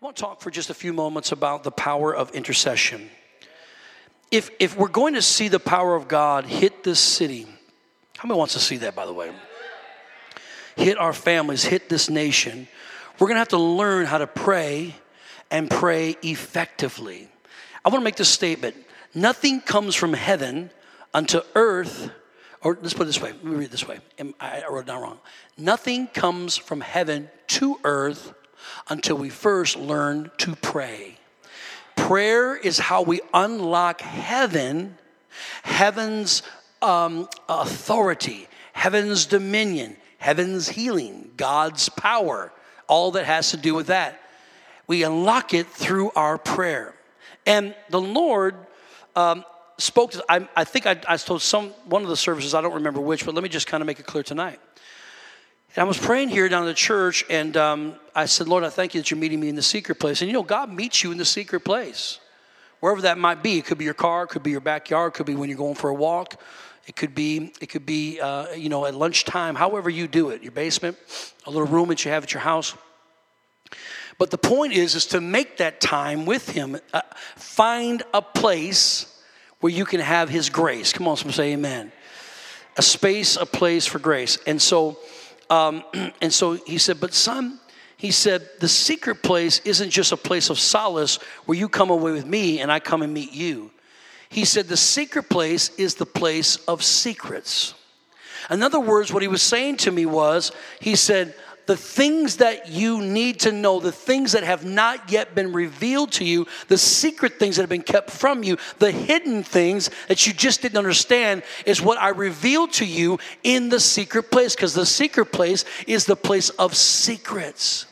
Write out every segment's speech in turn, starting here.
I want to talk for just a few moments about the power of intercession. If, if we're going to see the power of God hit this city, how many wants to see that, by the way? Hit our families, hit this nation. We're going to have to learn how to pray and pray effectively. I want to make this statement nothing comes from heaven unto earth, or let's put it this way. Let me read it this way. I wrote it down wrong. Nothing comes from heaven to earth until we first learn to pray. Prayer is how we unlock heaven, heaven's um, authority, heaven's dominion, heaven's healing, God's power, all that has to do with that. We unlock it through our prayer. And the Lord um, spoke to, I, I think I, I told some, one of the services, I don't remember which, but let me just kind of make it clear tonight. And I was praying here down at the church, and um, I said, Lord, I thank you that you're meeting me in the secret place. And you know, God meets you in the secret place, wherever that might be. It could be your car, it could be your backyard, it could be when you're going for a walk. It could be, it could be, uh, you know, at lunchtime, however you do it, your basement, a little room that you have at your house. But the point is, is to make that time with Him. Uh, find a place where you can have His grace. Come on, someone say Amen. A space, a place for grace. And so um, and so he said, But son, he said, the secret place isn't just a place of solace where you come away with me and I come and meet you. He said, the secret place is the place of secrets. In other words, what he was saying to me was, he said, the things that you need to know, the things that have not yet been revealed to you, the secret things that have been kept from you, the hidden things that you just didn't understand is what I revealed to you in the secret place, because the secret place is the place of secrets.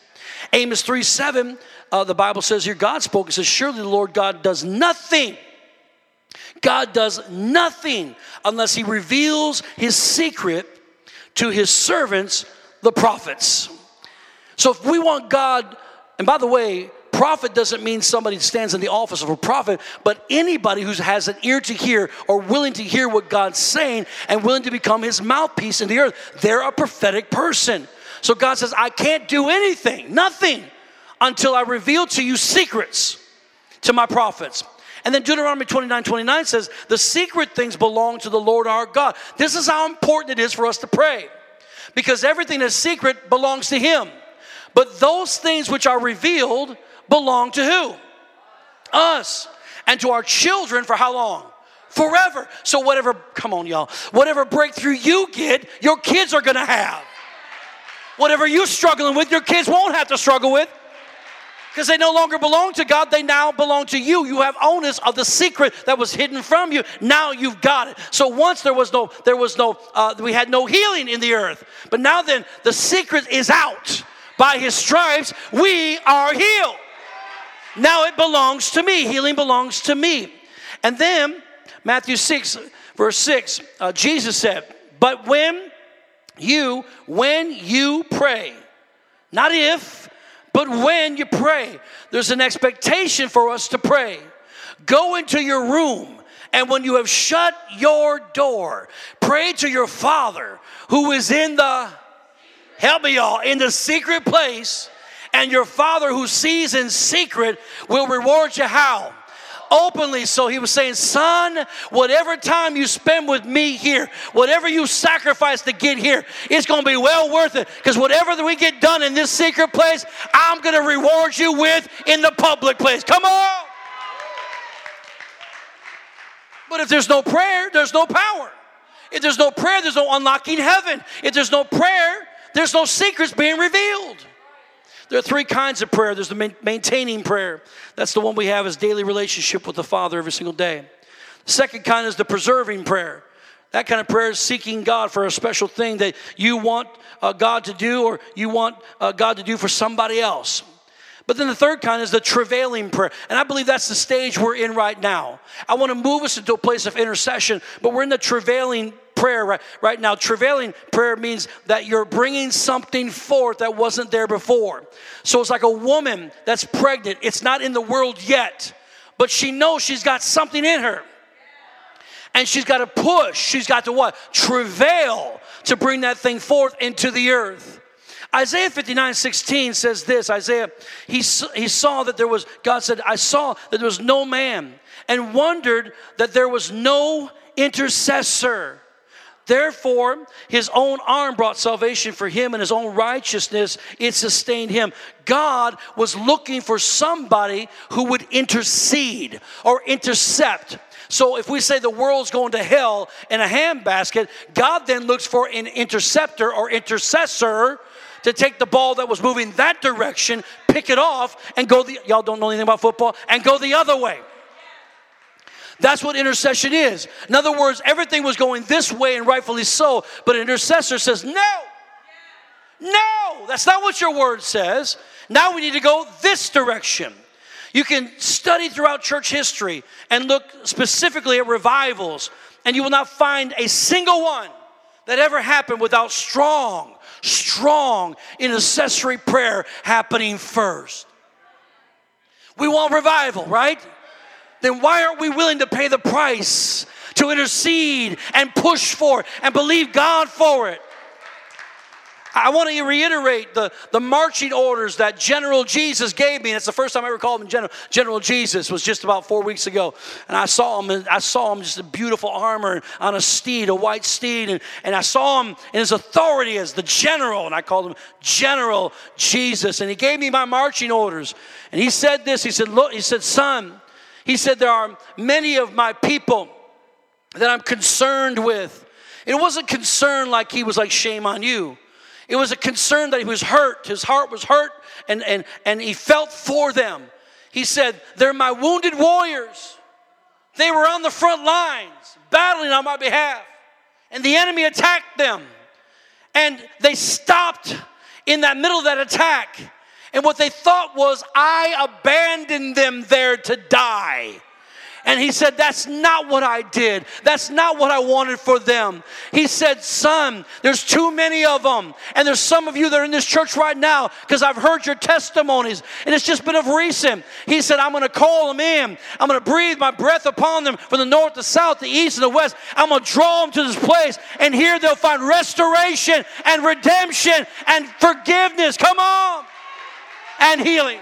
Amos 3 7, uh, the Bible says here, God spoke, it says, Surely the Lord God does nothing. God does nothing unless he reveals his secret to his servants the prophets. So if we want God, and by the way, prophet doesn't mean somebody stands in the office of a prophet, but anybody who has an ear to hear or willing to hear what God's saying and willing to become his mouthpiece in the earth, they're a prophetic person. So God says, I can't do anything, nothing, until I reveal to you secrets to my prophets. And then Deuteronomy 29 29 says, The secret things belong to the Lord our God. This is how important it is for us to pray because everything that's secret belongs to Him. But those things which are revealed belong to who? Us. And to our children for how long? Forever. So, whatever, come on, y'all, whatever breakthrough you get, your kids are gonna have. Whatever you're struggling with, your kids won't have to struggle with because they no longer belong to God, they now belong to you. You have onus of the secret that was hidden from you. Now you've got it. So once there was no, there was no, uh, we had no healing in the earth, but now then the secret is out. By His stripes, we are healed. Now it belongs to me. Healing belongs to me. And then Matthew six, verse six, uh, Jesus said, "But when you, when you pray, not if." But when you pray, there's an expectation for us to pray. Go into your room, and when you have shut your door, pray to your Father who is in the, help me y'all, in the secret place. And your Father who sees in secret will reward you how? Openly. So he was saying, Son, whatever time you spend with me here, whatever you sacrifice to get here, it's going to be well worth it. Because whatever we get done in this secret place, I'm going to reward you with in the public place. Come on. But if there's no prayer, there's no power. If there's no prayer, there's no unlocking heaven. If there's no prayer, there's no secrets being revealed. There are three kinds of prayer. There's the maintaining prayer. That's the one we have as daily relationship with the Father every single day. The second kind is the preserving prayer. That kind of prayer is seeking God for a special thing that you want uh, God to do or you want uh, God to do for somebody else. But then the third kind is the travailing prayer. And I believe that's the stage we're in right now. I want to move us into a place of intercession, but we're in the travailing prayer right, right now. Travailing prayer means that you're bringing something forth that wasn't there before. So it's like a woman that's pregnant. It's not in the world yet, but she knows she's got something in her. And she's got to push. She's got to what? Travail to bring that thing forth into the earth. Isaiah 59 16 says this Isaiah, he, he saw that there was, God said, I saw that there was no man and wondered that there was no intercessor. Therefore, his own arm brought salvation for him, and his own righteousness it sustained him. God was looking for somebody who would intercede or intercept. So, if we say the world's going to hell in a handbasket, God then looks for an interceptor or intercessor to take the ball that was moving that direction, pick it off, and go the y'all don't know anything about football, and go the other way. That's what intercession is. In other words, everything was going this way and rightfully so, but an intercessor says, No, no, that's not what your word says. Now we need to go this direction. You can study throughout church history and look specifically at revivals, and you will not find a single one that ever happened without strong, strong intercessory prayer happening first. We want revival, right? Then why aren't we willing to pay the price to intercede and push for it and believe God for it? I want to reiterate the, the marching orders that General Jesus gave me. And it's the first time I ever called him General, General Jesus. was just about four weeks ago. And I saw him, I saw him just a beautiful armor on a steed, a white steed. And, and I saw him in his authority as the general. And I called him General Jesus. And he gave me my marching orders. And he said this, he said, look, he said, son, he said, there are many of my people that I'm concerned with. It wasn't concern like he was like, shame on you. It was a concern that he was hurt. His heart was hurt and, and, and he felt for them. He said, They're my wounded warriors. They were on the front lines battling on my behalf. And the enemy attacked them. And they stopped in that middle of that attack. And what they thought was, I abandoned them there to die. And he said, That's not what I did. That's not what I wanted for them. He said, Son, there's too many of them. And there's some of you that are in this church right now because I've heard your testimonies and it's just been of recent. He said, I'm going to call them in. I'm going to breathe my breath upon them from the north, the south, the east, and the west. I'm going to draw them to this place. And here they'll find restoration and redemption and forgiveness. Come on. And healing.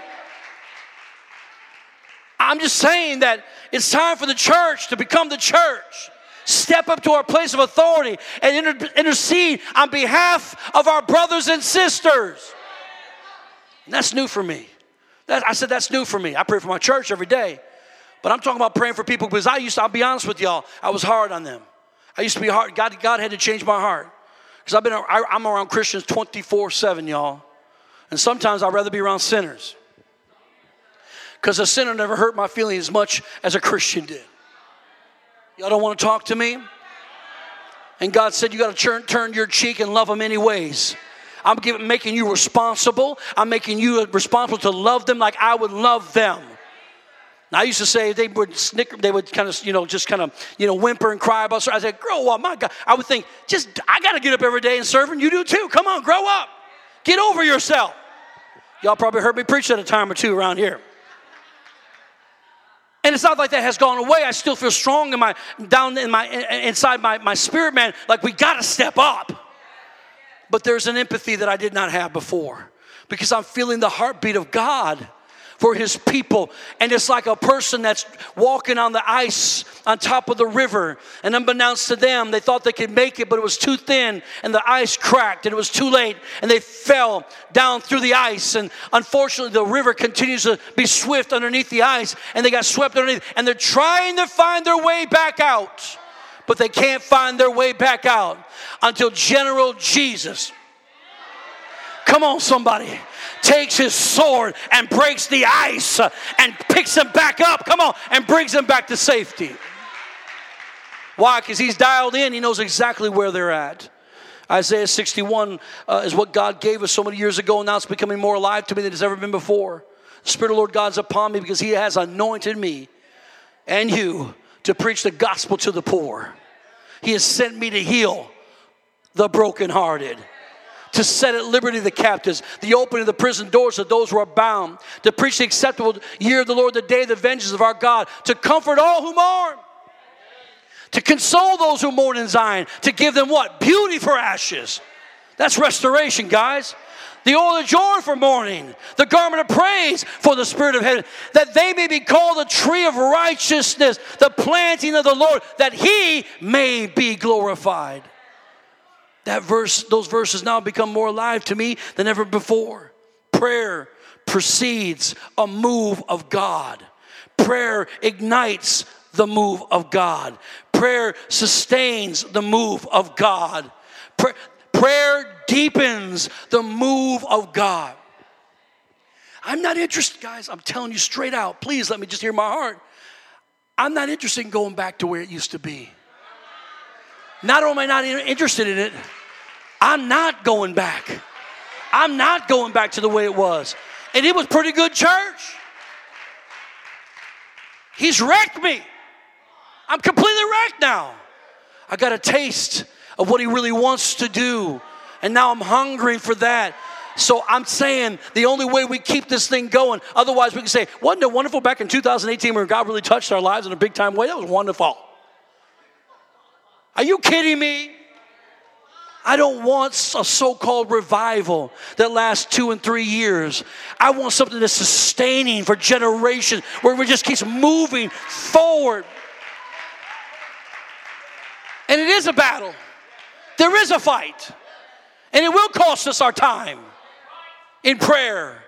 I'm just saying that it's time for the church to become the church. Step up to our place of authority and inter- intercede on behalf of our brothers and sisters. And that's new for me. That, I said that's new for me. I pray for my church every day. But I'm talking about praying for people because I used to, I'll be honest with y'all, I was hard on them. I used to be hard. God, God had to change my heart. Because I've been, I, I'm around Christians 24 7, y'all. And sometimes I'd rather be around sinners because a sinner never hurt my feelings as much as a Christian did. Y'all don't want to talk to me? And God said, You got to turn, turn your cheek and love them anyways. I'm giving, making you responsible. I'm making you responsible to love them like I would love them. I used to say they would snicker, they would kind of, you know, just kind of, you know, whimper and cry about. I said, grow up, my God. I would think, just I got to get up every day and serve, and you do too. Come on, grow up, get over yourself. Y'all probably heard me preach that a time or two around here. And it's not like that has gone away. I still feel strong in my down in my inside my, my spirit man, like we gotta step up. But there's an empathy that I did not have before because I'm feeling the heartbeat of God for his people. And it's like a person that's walking on the ice on top of the river. And unbeknownst to them, they thought they could make it, but it was too thin and the ice cracked and it was too late and they fell down through the ice. And unfortunately, the river continues to be swift underneath the ice and they got swept underneath. And they're trying to find their way back out, but they can't find their way back out until General Jesus. Come on, somebody takes his sword and breaks the ice and picks him back up, come on, and brings him back to safety. Why? Because he's dialed in, he knows exactly where they're at. Isaiah 61 uh, is what God gave us so many years ago, and now it's becoming more alive to me than it's ever been before. The Spirit of the Lord God's upon me because He has anointed me and you to preach the gospel to the poor. He has sent me to heal the brokenhearted to set at liberty the captives, the opening of the prison doors of those who are bound, to preach the acceptable year of the Lord, the day of the vengeance of our God, to comfort all who mourn, to console those who mourn in Zion, to give them what? Beauty for ashes. That's restoration, guys. the oil of joy for mourning, the garment of praise for the spirit of heaven, that they may be called the tree of righteousness, the planting of the Lord, that he may be glorified. That verse, those verses now become more alive to me than ever before. Prayer precedes a move of God. Prayer ignites the move of God. Prayer sustains the move of God. Prayer deepens the move of God. I'm not interested, guys. I'm telling you straight out. Please let me just hear my heart. I'm not interested in going back to where it used to be. Not only am I not interested in it, I'm not going back. I'm not going back to the way it was. And it was pretty good church. He's wrecked me. I'm completely wrecked now. I got a taste of what he really wants to do. And now I'm hungry for that. So I'm saying the only way we keep this thing going, otherwise we can say, wasn't it wonderful back in 2018 when God really touched our lives in a big time way? That was wonderful. Are you kidding me? I don't want a so called revival that lasts two and three years. I want something that's sustaining for generations where we just keeps moving forward. And it is a battle, there is a fight, and it will cost us our time in prayer.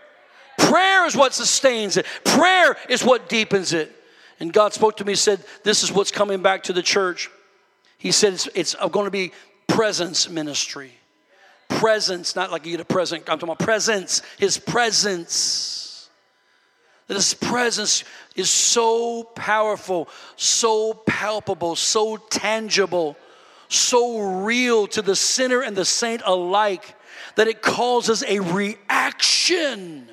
Prayer is what sustains it, prayer is what deepens it. And God spoke to me, said, This is what's coming back to the church. He said, It's, it's going to be presence ministry. Presence, not like you get a present, I'm talking about presence, his presence. That his presence is so powerful, so palpable, so tangible, so real to the sinner and the saint alike that it causes a reaction.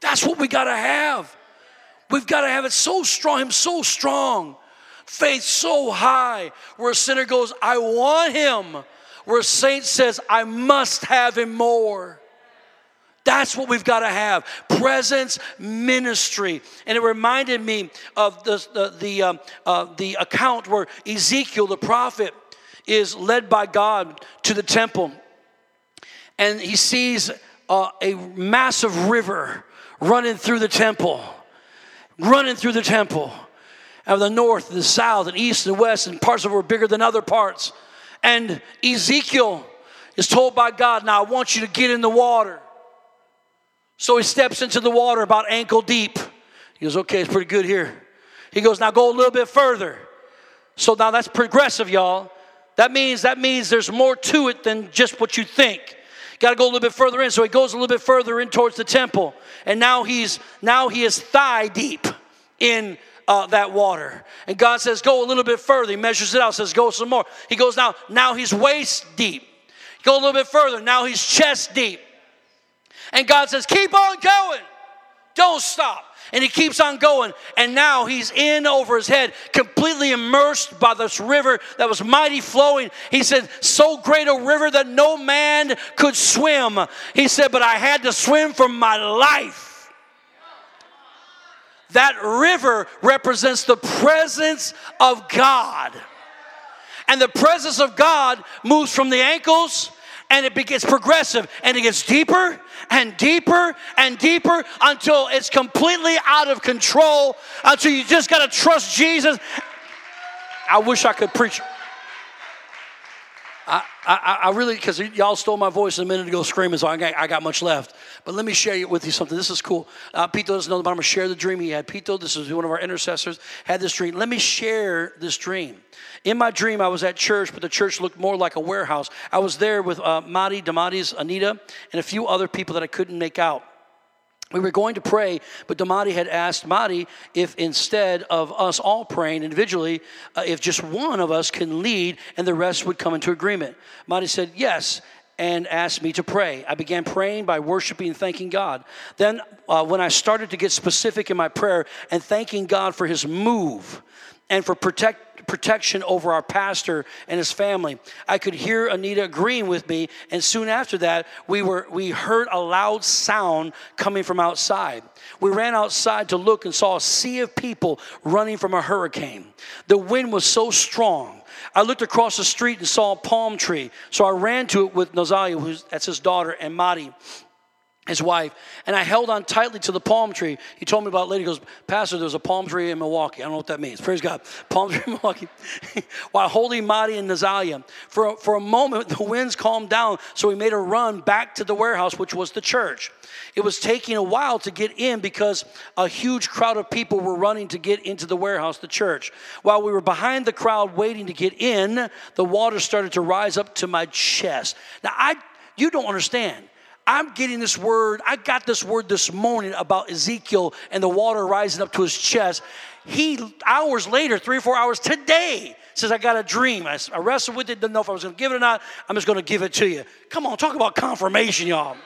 That's what we got to have. We've got to have it so strong, him so strong faith so high where a sinner goes, I want him, where a saint says, I must have him more. That's what we've got to have presence ministry. And it reminded me of the, the, the, um, uh, the account where Ezekiel, the prophet, is led by God to the temple. And he sees uh, a massive river running through the temple, running through the temple of the north, the south, and east and west, and parts of it were bigger than other parts. And Ezekiel is told by God, Now I want you to get in the water. So he steps into the water about ankle deep. He goes, Okay, it's pretty good here. He goes, Now go a little bit further. So now that's progressive, y'all. That means that means there's more to it than just what you think. Got to go a little bit further in. So he goes a little bit further in towards the temple, and now he's now he is thigh deep in uh, that water. And God says, Go a little bit further. He measures it out, says, Go some more. He goes now, now he's waist deep. Go a little bit further. Now he's chest deep. And God says, Keep on going. Don't stop. And he keeps on going. And now he's in over his head, completely immersed by this river that was mighty flowing. He said, So great a river that no man could swim. He said, But I had to swim for my life. That river represents the presence of God. And the presence of God moves from the ankles and it gets progressive and it gets deeper and deeper and deeper until it's completely out of control, until you just got to trust Jesus. I wish I could preach. I, I, I really, because y'all stole my voice a minute ago screaming, so I got, I got much left. But let me share with you something. This is cool. Uh, Pito doesn't know, but I'm going to share the dream he had. Pito, this is one of our intercessors, had this dream. Let me share this dream. In my dream, I was at church, but the church looked more like a warehouse. I was there with uh, Madi, Damadi's, Anita, and a few other people that I couldn't make out we were going to pray, but Damadi had asked Madi if instead of us all praying individually, uh, if just one of us can lead and the rest would come into agreement. Madi said yes and asked me to pray. I began praying by worshiping and thanking God. Then, uh, when I started to get specific in my prayer and thanking God for his move and for protect protection over our pastor and his family. I could hear Anita agreeing with me, and soon after that, we were we heard a loud sound coming from outside. We ran outside to look and saw a sea of people running from a hurricane. The wind was so strong I looked across the street and saw a palm tree. So I ran to it with Nazalia, who's that's his daughter, and Madi his wife, and I held on tightly to the palm tree. He told me about later. He goes, Pastor, there's a palm tree in Milwaukee. I don't know what that means. Praise God. Palm tree in Milwaukee. While holding Madi and Nazalia. For, for a moment, the winds calmed down, so we made a run back to the warehouse, which was the church. It was taking a while to get in because a huge crowd of people were running to get into the warehouse, the church. While we were behind the crowd waiting to get in, the water started to rise up to my chest. Now, I, you don't understand. I'm getting this word. I got this word this morning about Ezekiel and the water rising up to his chest. He, hours later, three or four hours today, says, I got a dream. I, wrestled with it, didn't know if I was going to give it or not. I'm just going to give it to you. Come on, talk about confirmation, y'all.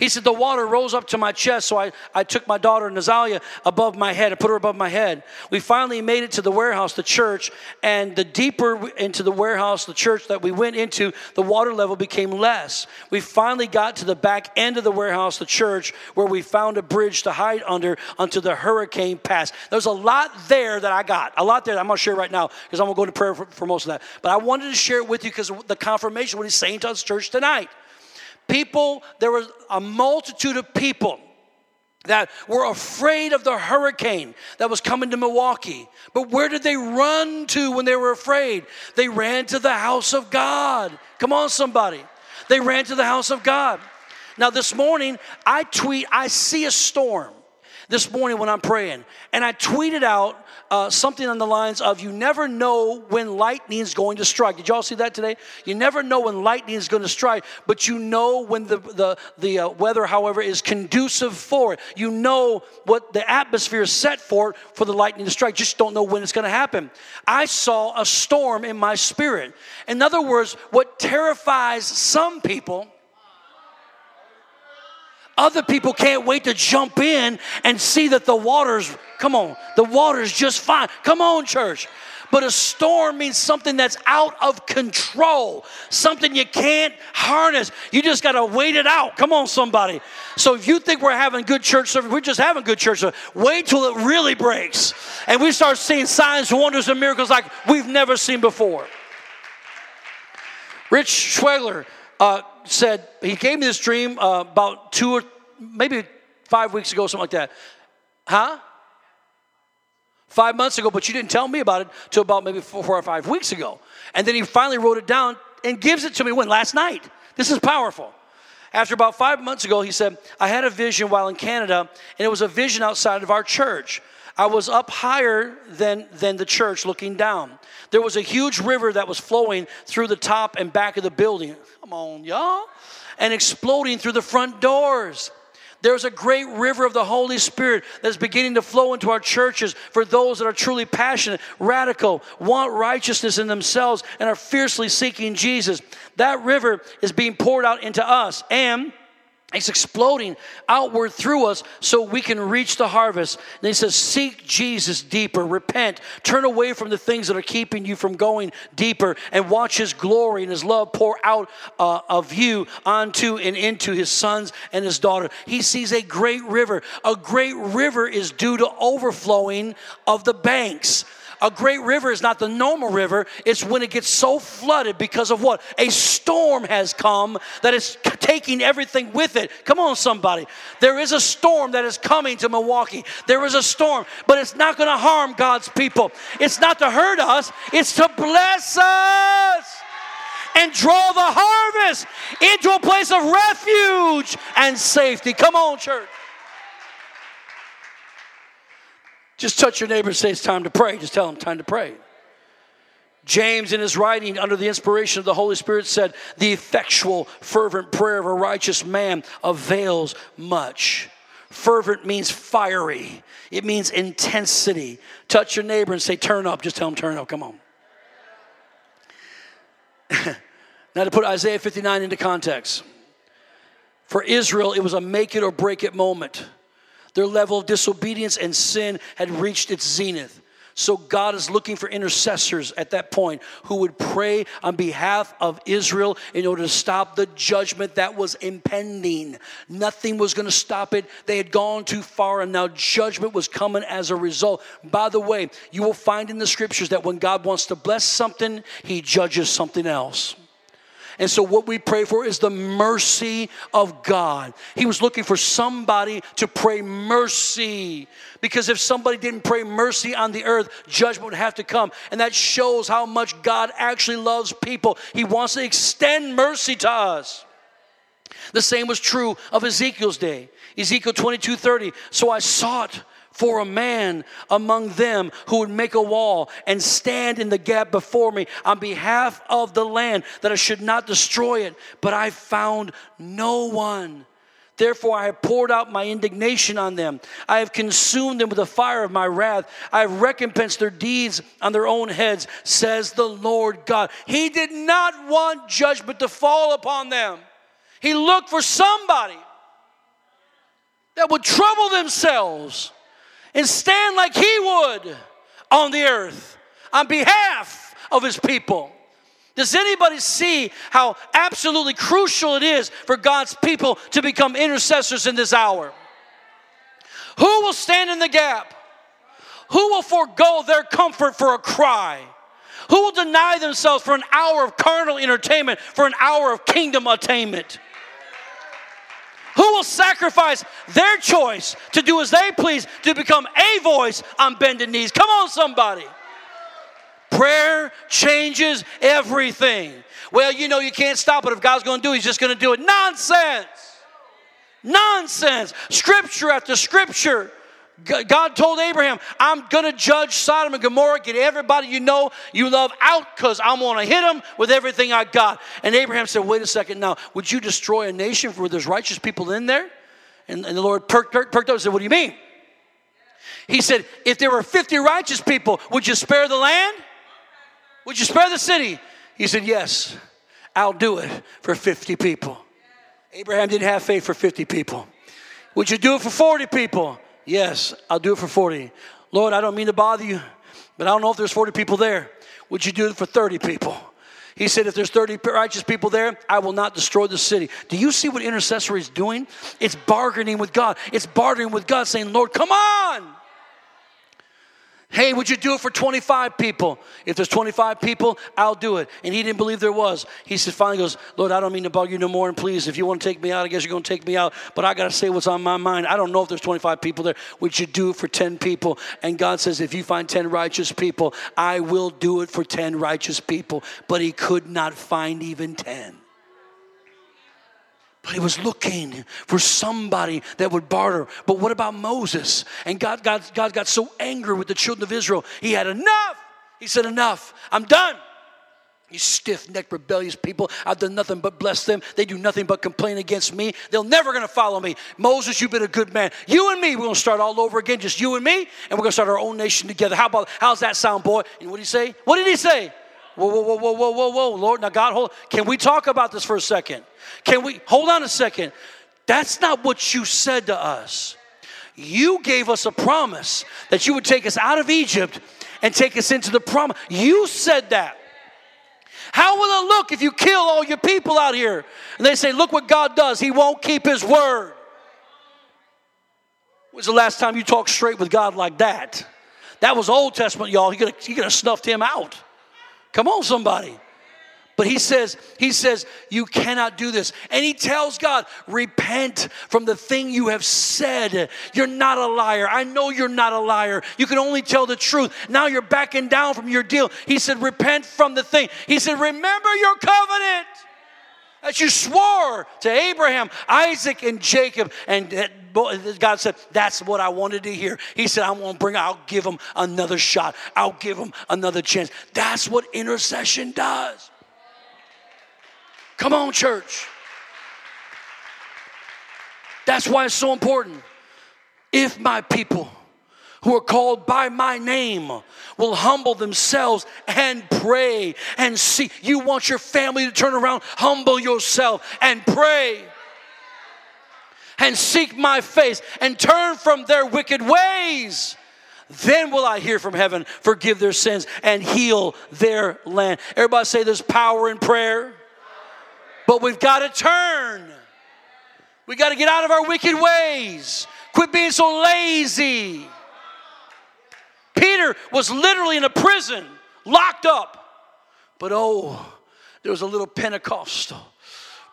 He said, The water rose up to my chest, so I, I took my daughter Nazalia above my head and put her above my head. We finally made it to the warehouse, the church, and the deeper into the warehouse, the church that we went into, the water level became less. We finally got to the back end of the warehouse, the church, where we found a bridge to hide under until the hurricane passed. There's a lot there that I got, a lot there I'm going to share right now because I'm going to go to prayer for, for most of that. But I wanted to share it with you because the confirmation, what he's saying to us, church, tonight people, there was a multitude of people that were afraid of the hurricane that was coming to Milwaukee. But where did they run to when they were afraid? They ran to the house of God. Come on, somebody. They ran to the house of God. Now, this morning, I tweet, I see a storm this morning when I'm praying. And I tweeted out uh, something on the lines of, You never know when lightning is going to strike. Did y'all see that today? You never know when lightning is going to strike, but you know when the, the, the uh, weather, however, is conducive for it. You know what the atmosphere is set for for the lightning to strike. Just don't know when it's going to happen. I saw a storm in my spirit. In other words, what terrifies some people other people can't wait to jump in and see that the water's, come on, the water's just fine. Come on, church. But a storm means something that's out of control, something you can't harness. You just got to wait it out. Come on, somebody. So if you think we're having good church service, we're just having good church service. Wait till it really breaks and we start seeing signs, wonders, and miracles like we've never seen before. Rich Schwegler uh, said, he gave me this dream uh, about two or maybe five weeks ago, something like that. Huh? Five months ago, but you didn't tell me about it till about maybe four, four or five weeks ago. And then he finally wrote it down and gives it to me when? Last night. This is powerful. After about five months ago, he said, I had a vision while in Canada, and it was a vision outside of our church. I was up higher than, than the church looking down. There was a huge river that was flowing through the top and back of the building. Come on, y'all. And exploding through the front doors. There's a great river of the Holy Spirit that's beginning to flow into our churches for those that are truly passionate, radical, want righteousness in themselves, and are fiercely seeking Jesus. That river is being poured out into us. And it's exploding outward through us so we can reach the harvest. And he says, Seek Jesus deeper, repent, turn away from the things that are keeping you from going deeper, and watch his glory and his love pour out uh, of you onto and into his sons and his daughter. He sees a great river. A great river is due to overflowing of the banks. A great river is not the normal river, it's when it gets so flooded because of what? A storm has come that is taking everything with it. Come on, somebody. There is a storm that is coming to Milwaukee. There is a storm, but it's not going to harm God's people. It's not to hurt us, it's to bless us and draw the harvest into a place of refuge and safety. Come on, church. Just touch your neighbor and say it's time to pray. Just tell him time to pray. James, in his writing under the inspiration of the Holy Spirit, said, The effectual, fervent prayer of a righteous man avails much. Fervent means fiery, it means intensity. Touch your neighbor and say, Turn up. Just tell him, Turn up. Come on. now, to put Isaiah 59 into context, for Israel, it was a make it or break it moment. Their level of disobedience and sin had reached its zenith. So God is looking for intercessors at that point who would pray on behalf of Israel in order to stop the judgment that was impending. Nothing was going to stop it. They had gone too far and now judgment was coming as a result. By the way, you will find in the scriptures that when God wants to bless something, he judges something else. And so, what we pray for is the mercy of God. He was looking for somebody to pray mercy. Because if somebody didn't pray mercy on the earth, judgment would have to come. And that shows how much God actually loves people. He wants to extend mercy to us. The same was true of Ezekiel's day. Ezekiel 22 30. So I sought for a man among them who would make a wall and stand in the gap before me on behalf of the land, that I should not destroy it. But I found no one. Therefore, I have poured out my indignation on them. I have consumed them with the fire of my wrath. I have recompensed their deeds on their own heads, says the Lord God. He did not want judgment to fall upon them. He looked for somebody that would trouble themselves and stand like he would on the earth on behalf of his people. Does anybody see how absolutely crucial it is for God's people to become intercessors in this hour? Who will stand in the gap? Who will forego their comfort for a cry? Who will deny themselves for an hour of carnal entertainment, for an hour of kingdom attainment? Who will sacrifice their choice to do as they please to become a voice on bended knees? Come on, somebody. Prayer changes everything. Well, you know, you can't stop it. If God's going to do it, He's just going to do it. Nonsense. Nonsense. Scripture after scripture God told Abraham, I'm going to judge Sodom and Gomorrah, get everybody you know you love out because I'm going to hit them with everything I got. And Abraham said, Wait a second now, would you destroy a nation where there's righteous people in there? And, and the Lord perked, perked, perked up and said, What do you mean? He said, If there were 50 righteous people, would you spare the land? Would you spare the city? He said, Yes, I'll do it for 50 people. Abraham didn't have faith for 50 people. Would you do it for 40 people? Yes, I'll do it for 40. Lord, I don't mean to bother you, but I don't know if there's 40 people there. Would you do it for 30 people? He said, if there's 30 righteous people there, I will not destroy the city. Do you see what intercessory is doing? It's bargaining with God. It's bartering with God, saying, Lord, come on. Hey, would you do it for 25 people? If there's 25 people, I'll do it. And he didn't believe there was. He said, finally goes, Lord, I don't mean to bug you no more. And please, if you want to take me out, I guess you're going to take me out. But I got to say what's on my mind. I don't know if there's 25 people there. Would you do it for 10 people? And God says, if you find 10 righteous people, I will do it for 10 righteous people. But he could not find even 10. But he was looking for somebody that would barter. But what about Moses? And God, God, God got so angry with the children of Israel, he had enough. He said, Enough, I'm done. You stiff necked, rebellious people, I've done nothing but bless them. They do nothing but complain against me. They're never gonna follow me. Moses, you've been a good man. You and me, we're gonna start all over again, just you and me, and we're gonna start our own nation together. How about, how's that sound, boy? And what did he say? What did he say? Whoa, whoa, whoa, whoa, whoa, whoa, Lord. Now, God, hold. Can we talk about this for a second? Can we hold on a second? That's not what you said to us. You gave us a promise that you would take us out of Egypt and take us into the promise. You said that. How will it look if you kill all your people out here? And they say, Look what God does. He won't keep his word. When's the last time you talked straight with God like that? That was Old Testament, y'all. He could have snuffed him out. Come on, somebody. But he says, he says, you cannot do this. And he tells God, repent from the thing you have said. You're not a liar. I know you're not a liar. You can only tell the truth. Now you're backing down from your deal. He said, repent from the thing. He said, remember your covenant that you swore to Abraham, Isaac, and Jacob. And God said, That's what I wanted to hear. He said, I won't bring, I'll give them another shot. I'll give them another chance. That's what intercession does. Come on, church. That's why it's so important. If my people who are called by my name will humble themselves and pray and see. You want your family to turn around, humble yourself and pray and seek my face and turn from their wicked ways. Then will I hear from heaven, forgive their sins, and heal their land. Everybody say there's power in prayer. But we've got to turn. We got to get out of our wicked ways. Quit being so lazy. Peter was literally in a prison, locked up. But oh, there was a little Pentecostal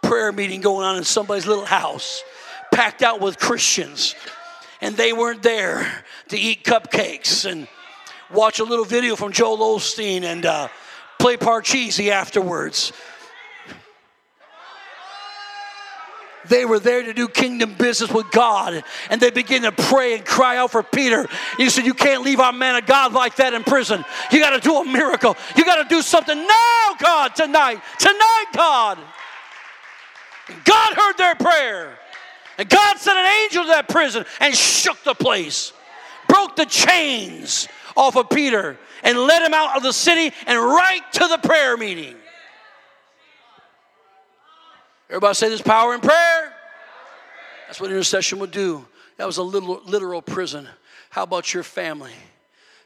prayer meeting going on in somebody's little house, packed out with Christians. And they weren't there to eat cupcakes and watch a little video from Joel Osteen and uh, play Parcheesi afterwards. They were there to do kingdom business with God. And they began to pray and cry out for Peter. You said, You can't leave our man of God like that in prison. You got to do a miracle. You got to do something now, God, tonight. Tonight, God. God heard their prayer. And God sent an angel to that prison and shook the place, broke the chains off of Peter, and led him out of the city and right to the prayer meeting. Everybody say there's power in prayer. That's what intercession would do. That was a little literal prison. How about your family?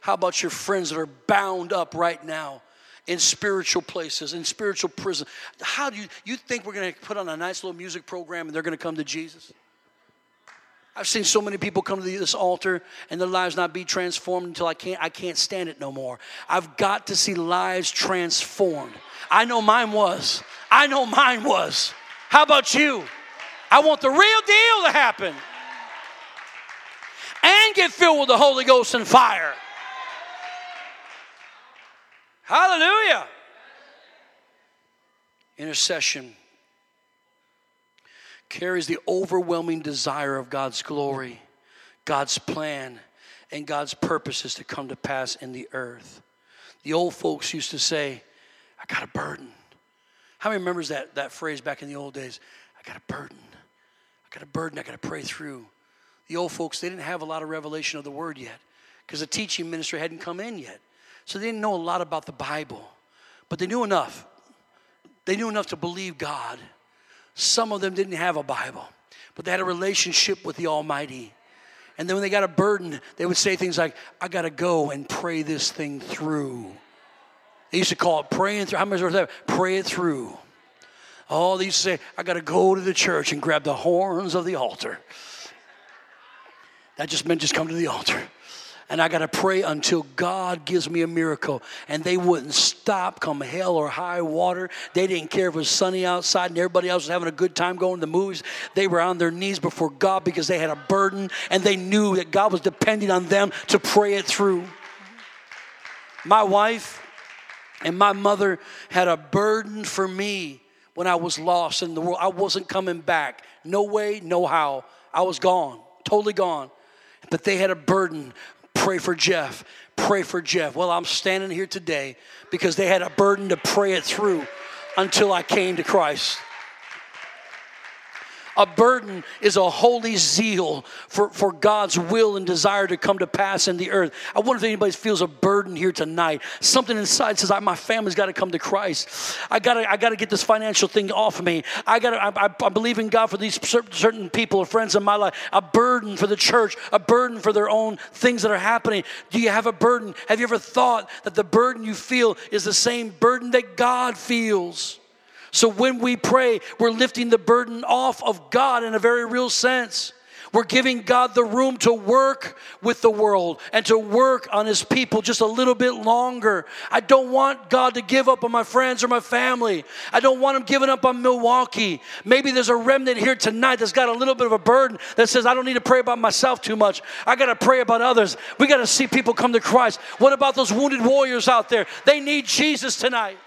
How about your friends that are bound up right now in spiritual places, in spiritual prison? How do you you think we're going to put on a nice little music program and they're going to come to Jesus? I've seen so many people come to this altar and their lives not be transformed until I can't I can't stand it no more. I've got to see lives transformed. I know mine was. I know mine was. How about you? I want the real deal to happen. And get filled with the Holy Ghost and fire. Hallelujah. Intercession carries the overwhelming desire of God's glory, God's plan, and God's purposes to come to pass in the earth. The old folks used to say, I got a burden. How many remembers that, that phrase back in the old days? I got a burden. I got a burden I got to pray through. The old folks, they didn't have a lot of revelation of the word yet because the teaching ministry hadn't come in yet. So they didn't know a lot about the Bible, but they knew enough. They knew enough to believe God. Some of them didn't have a Bible, but they had a relationship with the Almighty. And then when they got a burden, they would say things like, I got to go and pray this thing through. They used to call it praying through. How many of that? Pray it through. Oh, they used to say, I got to go to the church and grab the horns of the altar. That just meant just come to the altar. And I got to pray until God gives me a miracle. And they wouldn't stop come hell or high water. They didn't care if it was sunny outside and everybody else was having a good time going to the movies. They were on their knees before God because they had a burden and they knew that God was depending on them to pray it through. My wife, and my mother had a burden for me when I was lost in the world. I wasn't coming back. No way, no how. I was gone, totally gone. But they had a burden. Pray for Jeff. Pray for Jeff. Well, I'm standing here today because they had a burden to pray it through until I came to Christ. A burden is a holy zeal for, for God's will and desire to come to pass in the earth. I wonder if anybody feels a burden here tonight. Something inside says, My family's got to come to Christ. I got to I gotta get this financial thing off of me. I got I, I, I believe in God for these certain people or friends in my life. A burden for the church, a burden for their own things that are happening. Do you have a burden? Have you ever thought that the burden you feel is the same burden that God feels? So when we pray, we're lifting the burden off of God in a very real sense. We're giving God the room to work with the world and to work on His people just a little bit longer. I don't want God to give up on my friends or my family. I don't want Him giving up on Milwaukee. Maybe there's a remnant here tonight that's got a little bit of a burden that says, I don't need to pray about myself too much. I got to pray about others. We got to see people come to Christ. What about those wounded warriors out there? They need Jesus tonight.